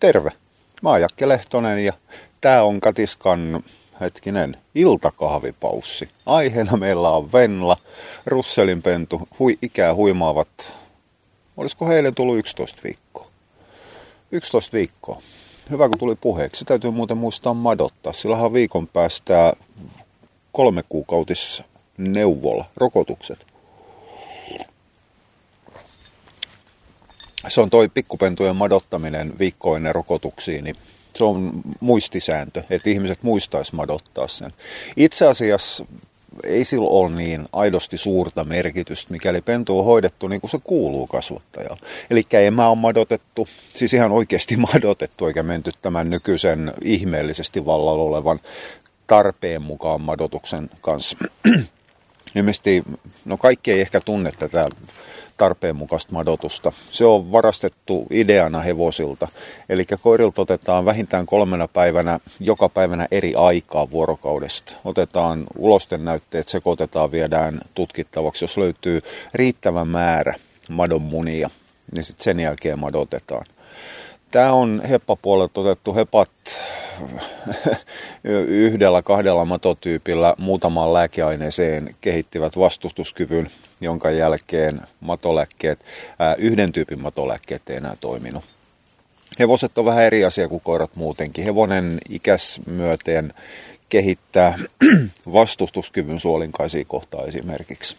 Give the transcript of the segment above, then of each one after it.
Terve. Mä oon Jakke Lehtonen ja tää on Katiskan hetkinen iltakahvipaussi. Aiheena meillä on Venla, Russelin pentu, hui, ikää huimaavat, olisiko heille tullut 11 viikkoa? 11 viikkoa. Hyvä kun tuli puheeksi. Täytyy muuten muistaa madottaa. Sillähän viikon päästä kolme kuukautis neuvolla, rokotukset. Se on toi pikkupentujen madottaminen viikkoinen rokotuksiin, niin se on muistisääntö, että ihmiset muistaisi madottaa sen. Itse asiassa ei sillä ole niin aidosti suurta merkitystä, mikäli pentu on hoidettu niin kuin se kuuluu kasvattajalle. Eli ei mä ole madotettu, siis ihan oikeasti madotettu, eikä menty tämän nykyisen ihmeellisesti vallalla olevan tarpeen mukaan madotuksen kanssa. Ilmeisesti, no kaikki ei ehkä tunne tätä tarpeen mukaista madotusta. Se on varastettu ideana hevosilta. Eli koirilta otetaan vähintään kolmena päivänä, joka päivänä eri aikaa vuorokaudesta. Otetaan ulosten näytteet, sekoitetaan, viedään tutkittavaksi. Jos löytyy riittävä määrä madon munia, niin sitten sen jälkeen madotetaan. Tämä on heppapuolelta otettu hepat yhdellä kahdella matotyypillä muutamaan lääkeaineeseen kehittivät vastustuskyvyn, jonka jälkeen matolääkkeet, yhden tyypin matolääkkeet ei enää toiminut. Hevoset on vähän eri asia kuin koirat muutenkin. Hevonen ikäs myöten kehittää vastustuskyvyn suolinkaisia kohtaa esimerkiksi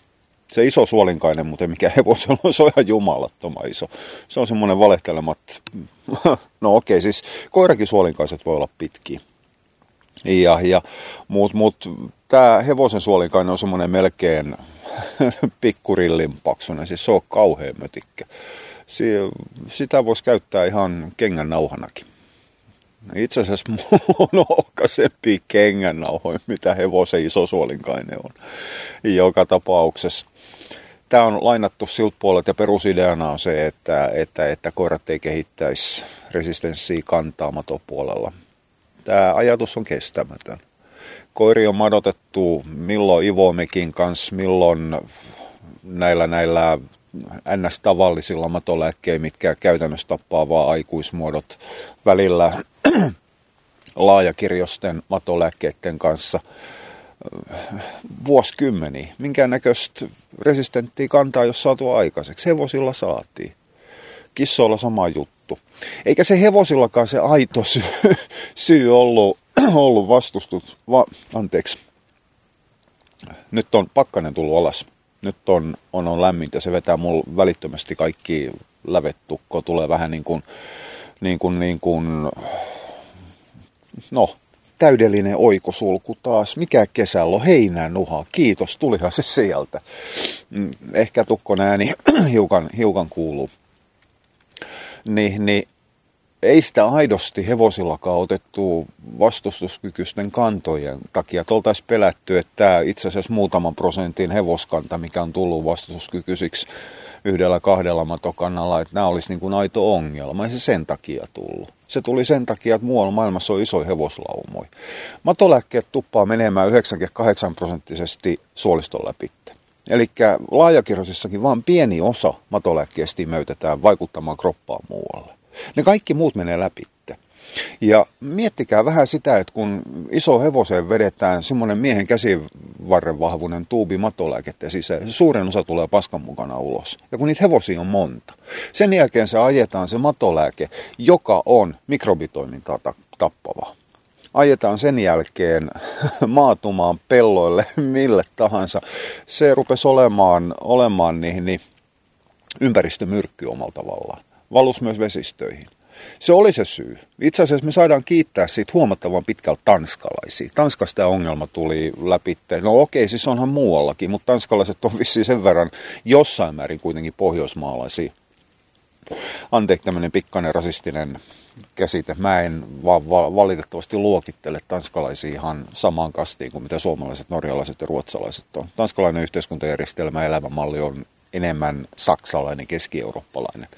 se iso suolinkainen, mutta mikä hevosella on, se on ihan jumalattoman iso. Se on semmoinen valehtelemat, no okei, okay, siis koirakin suolinkaiset voi olla pitkiä. Ja, ja, mutta mut, tämä hevosen suolinkainen on semmoinen melkein pikkurillin paksunen, siis se on kauhean mötikkä. Si, sitä voisi käyttää ihan kengän nauhanakin. Itse asiassa mulla on ohkaisempi kengännauhoja, mitä hevosen iso suolinkainen on. Joka tapauksessa tämä on lainattu siltä puolelta ja perusideana on se, että, että, että koirat ei kehittäisi resistenssiä kantaa matopuolella. Tämä ajatus on kestämätön. Koiri on madotettu milloin Ivomekin kanssa, milloin näillä, näillä NS-tavallisilla matolääkkeillä, mitkä käytännössä tappaa vain aikuismuodot välillä laajakirjosten matolääkkeiden kanssa – vuosikymmeniä. Minkään näköistä resistenttiä kantaa, jos saatu aikaiseksi. Hevosilla saatiin. Kissoilla sama juttu. Eikä se hevosillakaan se aito syy, syy ollut, ollut vastustus. Va, anteeksi. Nyt on pakkanen tullut alas. Nyt on, on, on lämmintä. Se vetää mulle välittömästi kaikki lävettukko. Tulee vähän niin kuin, niin kuin, niin kuin no, täydellinen oikosulku taas. Mikä kesällä on? Heinän nuha. Kiitos, tulihan se sieltä. Mm, ehkä tukkon ääni hiukan, hiukan kuuluu. Niin, niin ei sitä aidosti hevosillakaan otettu vastustuskykyisten kantojen takia. Oltaisiin pelätty, että tämä itse asiassa muutaman prosentin hevoskanta, mikä on tullut vastustuskykyisiksi yhdellä kahdella matokannalla, että nämä olisi niin kuin aito ongelma. Ei se sen takia tullut. Se tuli sen takia, että muualla maailmassa on isoja hevoslaumoja. Matolääkkeet tuppaa menemään 98 prosenttisesti suoliston läpi. Eli laajakirjoisissakin vain pieni osa matolääkkeestä imeytetään vaikuttamaan kroppaan muualle. Ne kaikki muut menee läpi. Ja miettikää vähän sitä, että kun iso hevoseen vedetään semmoinen miehen käsivarren vahvuinen tuubi matolääkettä sisään, suurin osa tulee paskan mukana ulos. Ja kun niitä hevosia on monta, sen jälkeen se ajetaan se matolääke, joka on mikrobitoimintaa tappava. Ajetaan sen jälkeen maatumaan pelloille mille tahansa. Se rupesi olemaan, olemaan niihin niin ympäristömyrkky omalla tavallaan. Valus myös vesistöihin. Se oli se syy. Itse asiassa me saadaan kiittää siitä huomattavan pitkältä tanskalaisia. Tanskasta tämä ongelma tuli läpi. No okei, siis onhan muuallakin, mutta tanskalaiset on vissiin sen verran jossain määrin kuitenkin pohjoismaalaisia. Anteeksi tämmöinen pikkainen rasistinen käsite. Mä en vaan valitettavasti luokittele tanskalaisia ihan samaan kastiin kuin mitä suomalaiset, norjalaiset ja ruotsalaiset on. Tanskalainen yhteiskuntajärjestelmä elämänmalli on enemmän saksalainen, keski-eurooppalainen.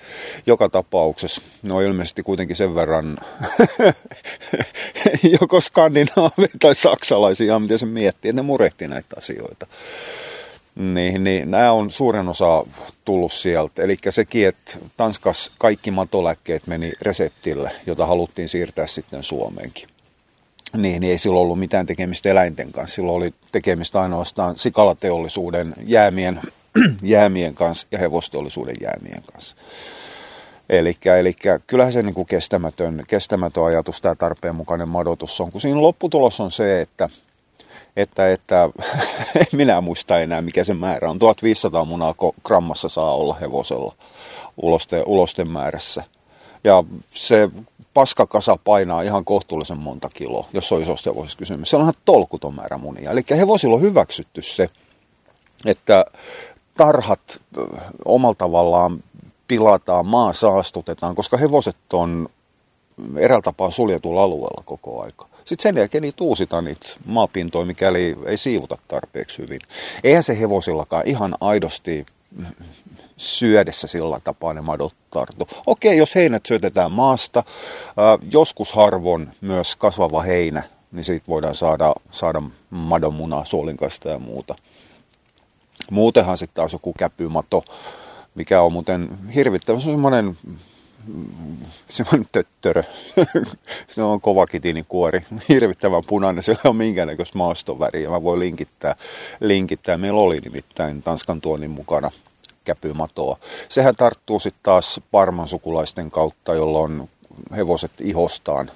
Joka tapauksessa ne on ilmeisesti kuitenkin sen verran joko skandinaavia tai saksalaisia, miten se miettii, että ne murehti näitä asioita. Niin, niin nämä on suurin osa tullut sieltä. Eli sekin, että Tanskas kaikki matolääkkeet meni reseptille, jota haluttiin siirtää sitten Suomeenkin. Niin, niin ei silloin ollut mitään tekemistä eläinten kanssa. Silloin oli tekemistä ainoastaan sikalateollisuuden jäämien, jäämien kanssa ja hevosteollisuuden jäämien kanssa. Eli, eli kyllähän se niin kuin kestämätön, kestämätön ajatus, tämä tarpeen mukainen madotus on, kun siinä lopputulos on se, että, että, että minä muista enää mikä se määrä on. 1500 munaa grammassa saa olla hevosella uloste, ulosten määrässä. Ja se paskakasa painaa ihan kohtuullisen monta kiloa, jos on isosta hevosista kysymys. Se on ihan tolkuton määrä munia. Eli hevosilla on hyväksytty se, että tarhat omalla tavallaan pilataan, maa saastutetaan, koska hevoset on eräällä tapaa suljetulla alueella koko aika. Sitten sen jälkeen niitä uusitaan niitä maapintoja, mikäli ei siivuta tarpeeksi hyvin. Eihän se hevosillakaan ihan aidosti syödessä sillä tapaa ne madot tarttu. Okei, jos heinät syötetään maasta, joskus harvoin myös kasvava heinä, niin siitä voidaan saada, saada madonmunaa, suolinkasta ja muuta. Muutenhan sitten taas joku käpymato, mikä on muuten hirvittävä, se on semmoinen semmoinen töttörö. se on kova kuori, hirvittävän punainen, se on minkäännäköistä maastoväriä. Mä voin linkittää, linkittää. Meillä oli nimittäin Tanskan tuonnin mukana käpymatoa. Sehän tarttuu sitten taas Parman sukulaisten kautta, jolloin hevoset ihostaan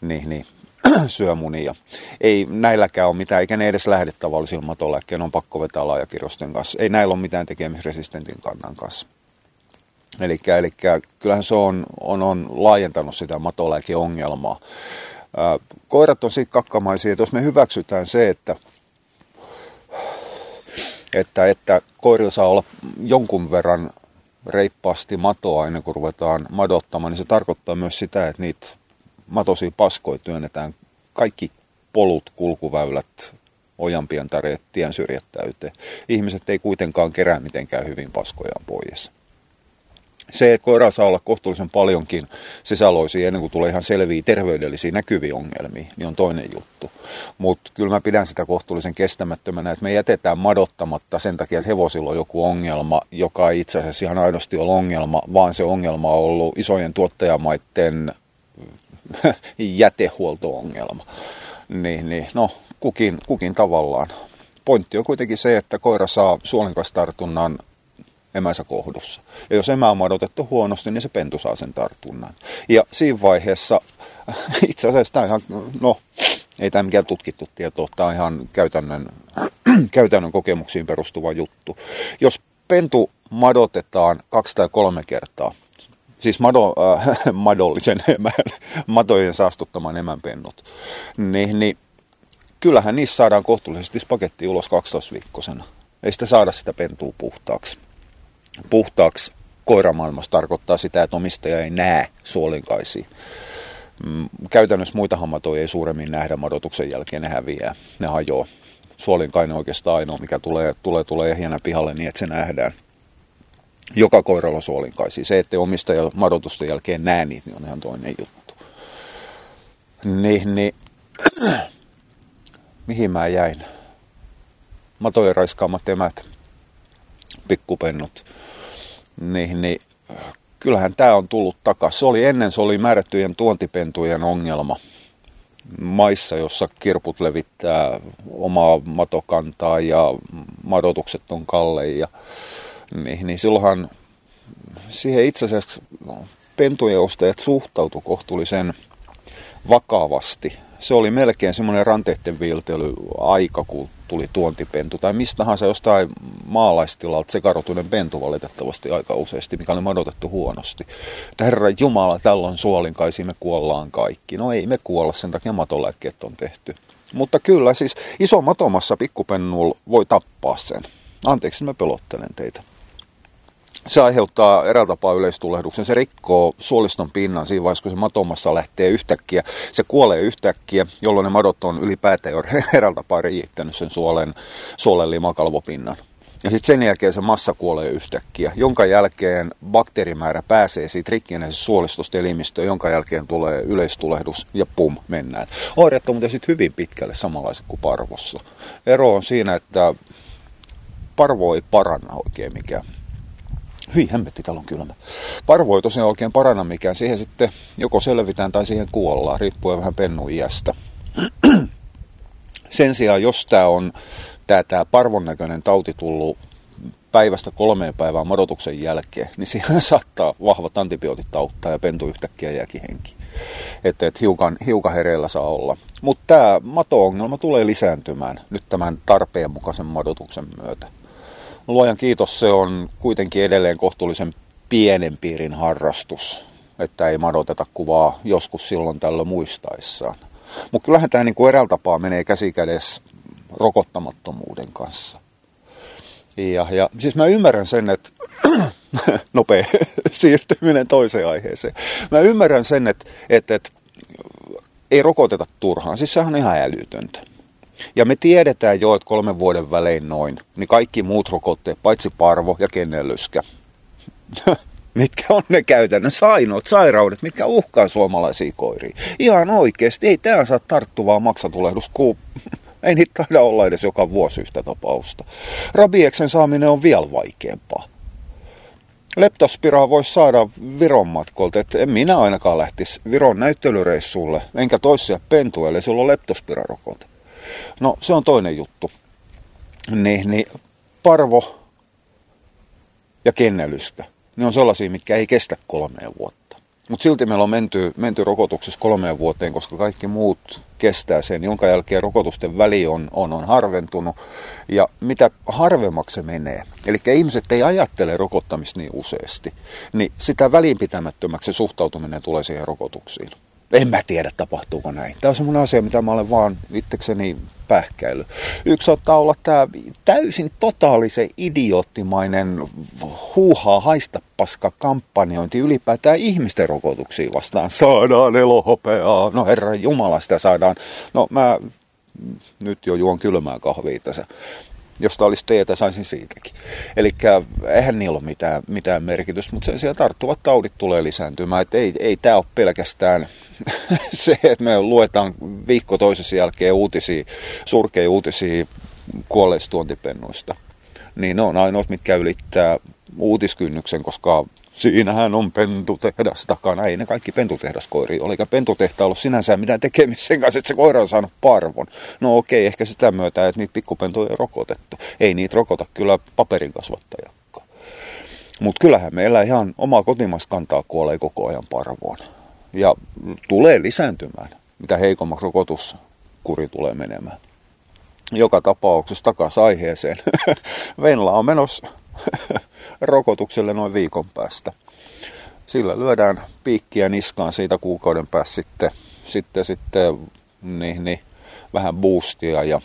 niin, niin, syömunia. Ei näilläkään ole mitään, eikä ne edes lähde tavallisilla matolääkkeen, on pakko vetää laajakirjosten kanssa. Ei näillä ole mitään tekemistä resistentin kannan kanssa. Eli, kyllähän se on, on, on laajentanut sitä matolääkeongelmaa. Ää, koirat on siitä kakkamaisia, että jos me hyväksytään se, että että, että koirilla saa olla jonkun verran reippaasti matoa ennen kuin ruvetaan madottamaan, niin se tarkoittaa myös sitä, että niitä matosia paskoja työnnetään kaikki polut, kulkuväylät, ojampien tareet tien syrjät täyteen. Ihmiset ei kuitenkaan kerää mitenkään hyvin paskojaan pois se, että koira saa olla kohtuullisen paljonkin sisäloisia ennen kuin tulee ihan selviä terveydellisiä näkyviä ongelmia, niin on toinen juttu. Mutta kyllä mä pidän sitä kohtuullisen kestämättömänä, että me jätetään madottamatta sen takia, että hevosilla on joku ongelma, joka ei itse asiassa ihan aidosti ole ongelma, vaan se ongelma on ollut isojen tuottajamaiden jätehuolto-ongelma. Niin, niin, no, kukin, kukin tavallaan. Pointti on kuitenkin se, että koira saa suolinkastartunnan emänsä kohdussa. Ja jos emä on madotettu huonosti, niin se pentu saa sen tartunnan. Ja siinä vaiheessa, itse asiassa tämä ihan, no, ei tämä mikään tutkittu tieto, tämä on ihan käytännön, käytännön kokemuksiin perustuva juttu. Jos pentu madotetaan kaksi tai kolme kertaa, siis mado, äh, madollisen emän, matojen saastuttaman emän pennut, niin, niin kyllähän niissä saadaan kohtuullisesti spagetti ulos 12 viikkosena. Ei sitä saada sitä pentua puhtaaksi puhtaaksi koiramaailmassa tarkoittaa sitä, että omistaja ei näe suolinkaisia. Mm, käytännössä muita hammatoja ei suuremmin nähdä madotuksen jälkeen, ne häviää, ne hajoaa. Suolinkainen oikeastaan ainoa, mikä tulee, tulee, tulee ehjänä pihalle niin, että se nähdään. Joka koiralla suolinkaisia. Se, että omistaja madotusten jälkeen näe niitä, niin on ihan toinen juttu. Niin, niin mihin mä jäin? Matojen raiskaamat emät, pikkupennut niin, niin kyllähän tämä on tullut takaisin. Se oli ennen, se oli määrättyjen tuontipentujen ongelma maissa, jossa kirput levittää omaa matokantaa ja madotukset on kalleja. Niin, niin silloinhan siihen itse asiassa pentujen ostajat suhtautu kohtuullisen vakavasti. Se oli melkein semmoinen ranteiden viiltely aika, kun tuli tuontipentu tai mistä tahansa jostain maalaistilalta sekarotuinen pentu valitettavasti aika useasti, mikä oli madotettu huonosti. Herra Jumala, tällä on suolinkaisi, me kuollaan kaikki. No ei me kuolla, sen takia matolääkkeet on tehty. Mutta kyllä, siis iso matomassa pikkupennul voi tappaa sen. Anteeksi, mä pelottelen teitä se aiheuttaa eräältä tapaa yleistulehduksen. Se rikkoo suoliston pinnan siinä vaiheessa, kun se matomassa lähtee yhtäkkiä. Se kuolee yhtäkkiä, jolloin ne madot on ylipäätään jo eräältä tapaa riittänyt sen suolen, suolen limakalvopinnan. Ja sitten sen jälkeen se massa kuolee yhtäkkiä, jonka jälkeen bakteerimäärä pääsee siitä rikkinäisestä suolistosta elimistöön, jonka jälkeen tulee yleistulehdus ja pum, mennään. Oireet on muuten sitten hyvin pitkälle samanlaiset kuin parvossa. Ero on siinä, että parvo ei paranna oikein mikään. Hyi hemmetti, täällä on kylmä. Parvo ei tosiaan oikein paranna mikään. Siihen sitten joko selvitään tai siihen kuollaan, riippuen vähän pennun iästä. Sen sijaan, jos tämä on tämä, tämä parvon näköinen tauti tullut päivästä kolmeen päivään madotuksen jälkeen, niin siihen saattaa vahvat antibiootit auttaa ja pentu yhtäkkiä jääkin henki. Että et hiukan, hiukan hereillä saa olla. Mutta tämä mato-ongelma tulee lisääntymään nyt tämän tarpeen mukaisen madotuksen myötä. Luojan kiitos, se on kuitenkin edelleen kohtuullisen pienen piirin harrastus, että ei madoteta kuvaa joskus silloin tällöin muistaessaan. Mutta kyllähän tämä niinku eräällä tapaa menee käsikädessä rokottamattomuuden kanssa. Ja, ja siis mä ymmärrän sen, että nopea siirtyminen toiseen aiheeseen. Mä ymmärrän sen, että, että, että ei rokoteta turhaan. Siis sehän on ihan älytöntä. Ja me tiedetään jo, että kolmen vuoden välein noin, niin kaikki muut rokotteet, paitsi parvo ja kennellyskä, mitkä on ne käytännössä ainoat sairaudet, mitkä uhkaa suomalaisia koiria. Ihan oikeasti, ei tämä saa tarttuvaa maksatulehdus, kun ei niitä taida olla edes joka vuosi yhtä tapausta. Rabieksen saaminen on vielä vaikeampaa. Leptospiraa voisi saada Viron matkolta, että en minä ainakaan lähtisi Viron näyttelyreissulle, enkä toisia pentuelle, sulla on leptospirarokote. No, se on toinen juttu. Niin, niin parvo ja kennelyskä, ne on sellaisia, mitkä ei kestä kolmeen vuotta. Mutta silti meillä on menty, menty rokotuksessa kolmeen vuoteen, koska kaikki muut kestää sen, jonka jälkeen rokotusten väli on, on, on harventunut. Ja mitä harvemmaksi se menee, eli ihmiset ei ajattele rokottamista niin useasti, niin sitä välinpitämättömäksi suhtautuminen tulee siihen rokotuksiin. En mä tiedä, tapahtuuko näin. Tämä on semmoinen asia, mitä mä olen vaan itsekseni pähkäily. Yksi saattaa olla tämä täysin totaalisen idioottimainen huuhaa haista paska kampanjointi ylipäätään ihmisten rokotuksiin vastaan. Saadaan elohopeaa. No herra Jumala, sitä saadaan. No mä nyt jo juon kylmää kahvia tässä jos tämä olisi teetä, saisin siitäkin. Eli eihän niillä ole mitään, mitään merkitystä, mutta sen sijaan tarttuvat taudit tulee lisääntymään. Et ei, ei tämä ole pelkästään se, että me luetaan viikko toisessa jälkeen uutisia, surkeja uutisia kuolleista tuontipennuista. Niin ne on ainoat, mitkä ylittää uutiskynnyksen, koska Siinähän on pentutehdas takana. Ei ne kaikki pentutehdaskoiria ole. Eikä pentutehtaalla ole sinänsä mitään tekemistä sen kanssa, että se koira on saanut parvon. No okei, ehkä sitä myötä, että niitä pikkupentuja ei rokotettu. Ei niitä rokota kyllä paperin kasvattajakkaan. Mutta kyllähän meillä ihan oma kotimaista kantaa kuolee koko ajan parvoon. Ja tulee lisääntymään, mitä heikommaksi rokotuskuri tulee menemään. Joka tapauksessa takaisin aiheeseen. Venla on menossa rokotukselle noin viikon päästä. Sillä lyödään piikkiä niskaan siitä kuukauden päästä sitten, sitten, sitten niin, niin, vähän boostia ja,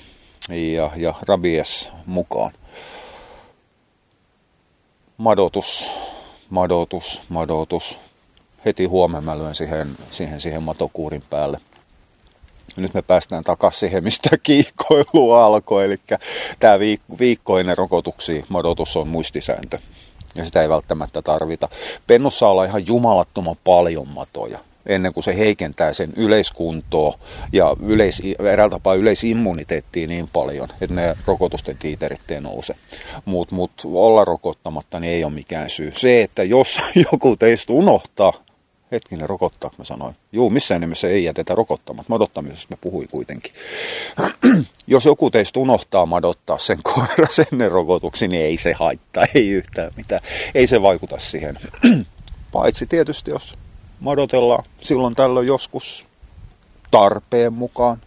ja, ja rabies mukaan. Madotus, madotus, madotus. Heti huomenna mä lyön siihen, siihen, siihen matokuurin päälle nyt me päästään takaisin siihen, mistä kiihkoilu alkoi. Eli tämä viikkoinen rokotuksi madotus on muistisääntö. Ja sitä ei välttämättä tarvita. Pennussa olla ihan jumalattoman paljon matoja ennen kuin se heikentää sen yleiskuntoa ja yleis, eräällä tapaa yleisimmuniteettia niin paljon, että ne rokotusten tiiterit ei nouse. Mutta mut, olla rokottamatta niin ei ole mikään syy. Se, että jos joku teistä unohtaa hetkinen, rokottaa, mä sanoin. Juu, missään nimessä ei jätetä rokottamat. Madottamisesta mä puhuin kuitenkin. Jos joku teistä unohtaa madottaa sen koira sen rokotuksi, niin ei se haittaa, ei yhtään mitään. Ei se vaikuta siihen. Paitsi tietysti, jos madotellaan silloin tällöin joskus tarpeen mukaan,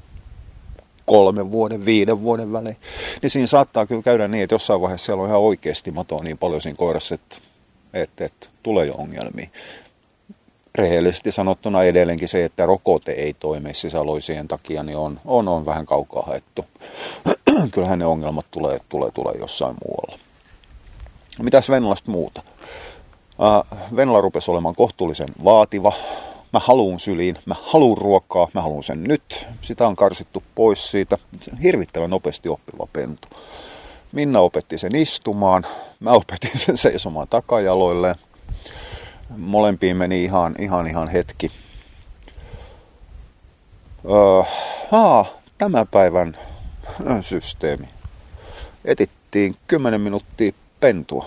kolmen vuoden, viiden vuoden välein, niin siinä saattaa kyllä käydä niin, että jossain vaiheessa siellä on ihan oikeasti matoa niin paljon siinä koirassa, että, että, että tulee jo ongelmia rehellisesti sanottuna edelleenkin se, että rokote ei toimi sisäloisien takia, niin on, on, on vähän kaukaa haettu. Kyllähän ne ongelmat tulee, tulee, tulee jossain muualla. Mitäs Venlasta muuta? Venla rupesi olemaan kohtuullisen vaativa. Mä haluun syliin, mä haluun ruokaa, mä haluun sen nyt. Sitä on karsittu pois siitä. Hirvittävän nopeasti oppiva pentu. Minna opetti sen istumaan, mä opetin sen seisomaan takajaloilleen molempiin meni ihan, ihan, ihan hetki. Öö, aa, tämän päivän systeemi. Etit huudettiin 10 minuuttia pentua.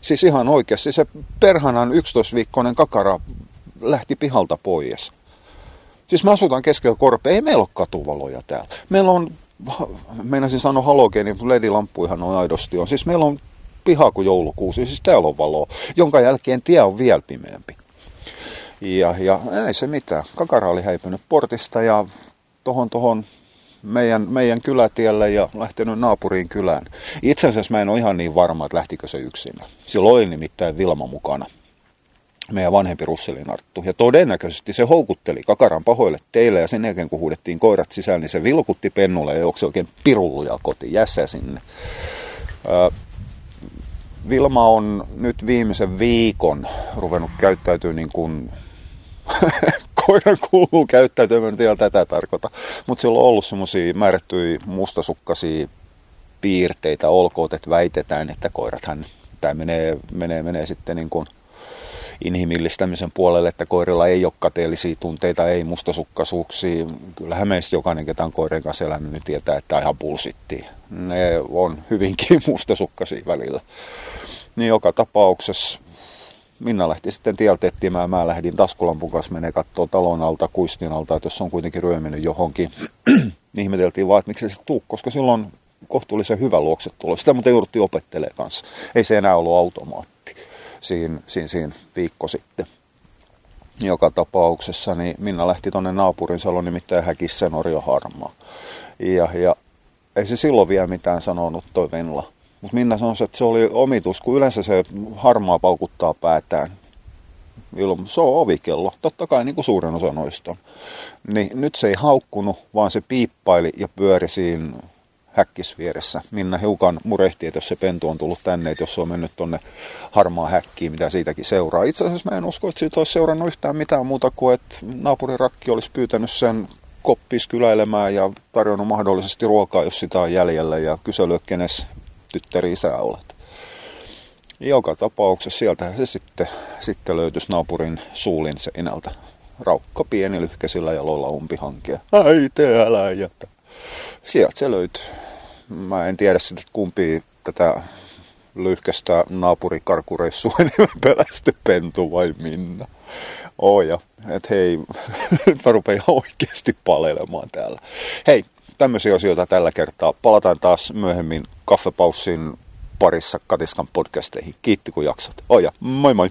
Siis ihan oikeasti se perhanan 11-viikkoinen kakara lähti pihalta pois. Siis me asutaan keskellä korpea, ei meillä ole katuvaloja täällä. Meillä on, meinasin sanoa halogeeni, mutta ledilamppuihan on aidosti on. Siis meillä on piha kuin joulukuusi, siis täällä on valoa, jonka jälkeen tie on vielä pimeämpi. Ja, ja ei se mitään. Kakara oli häipynyt portista ja tohon, tohon meidän, meidän kylätielle ja lähtenyt naapuriin kylään. Itse asiassa mä en ole ihan niin varma, että lähtikö se yksin. Silloin oli nimittäin Vilma mukana meidän vanhempi Russelin Arttu. Ja todennäköisesti se houkutteli kakaran pahoille teille ja sen jälkeen kun huudettiin koirat sisään, niin se vilkutti pennulle ja juoksi oikein pirulluja koti jässä sinne. Vilma on nyt viimeisen viikon ruvennut käyttäytyä niin kuin koiran kuuluu käyttäytyä, en tiedä tätä tarkoita. Mutta sillä on ollut semmoisia määrättyjä mustasukkaisia piirteitä, olkoot, että väitetään, että koirathan, tämä menee, menee, menee sitten niin kuin inhimillistämisen puolelle, että koirilla ei ole kateellisia tunteita, ei mustasukkaisuuksia. Kyllähän meistä jokainen, ketä on koirien kanssa elänyt, niin tietää, että ihan pulsittiin. Ne on hyvinkin mustasukkaisia välillä. Niin joka tapauksessa Minna lähti sitten tieltä etsimään. Mä lähdin taskulampun kanssa menee katsoa talon alta, kuistin alta, että jos on kuitenkin ryöminyt johonkin. niin ihmeteltiin vaan, että miksi se tuu, koska silloin kohtuullisen hyvä luoksetulo. Sitä muuten jouduttiin opettelemaan kanssa. Ei se enää ollut automaatti siinä, siinä, siinä viikko sitten. Joka tapauksessa niin Minna lähti tuonne naapurin, oli nimittäin häkissä Norja Harmaa. Ja, ja ei se silloin vielä mitään sanonut toi Venla. Mutta Minna sanoi, että se oli omitus, kun yleensä se harmaa paukuttaa päätään. Se on ovikello, totta kai niin kuin suurin osa noista. Niin nyt se ei haukkunut, vaan se piippaili ja pyöri siinä häkkisvieressä. Minna hiukan murehti, että jos se pentu on tullut tänne, että jos se on mennyt tonne harmaa häkkiin, mitä siitäkin seuraa. Itse asiassa mä en usko, että siitä olisi seurannut yhtään mitään muuta kuin, että naapurin rakki olisi pyytänyt sen koppis kyläilemään ja tarjonnut mahdollisesti ruokaa, jos sitä on jäljellä ja kyselyä, kenes tyttäri isä olet. Joka tapauksessa sieltä se sitten, sitten löytyisi naapurin suulin seinältä. Raukka pieni lyhkäisillä jaloilla umpihankia. Äiti, älä jätä. Sieltä se löytyy. Mä en tiedä sitten, kumpi tätä lyhkästä naapurikarkureissua enemmän pelästy pentu vai minna. Oja, että hei, mä rupean oikeasti palelemaan täällä. Hei, tämmöisiä asioita tällä kertaa. Palataan taas myöhemmin kaffepaussin parissa Katiskan podcasteihin. Kiitti kun jaksat. Oja, moi moi!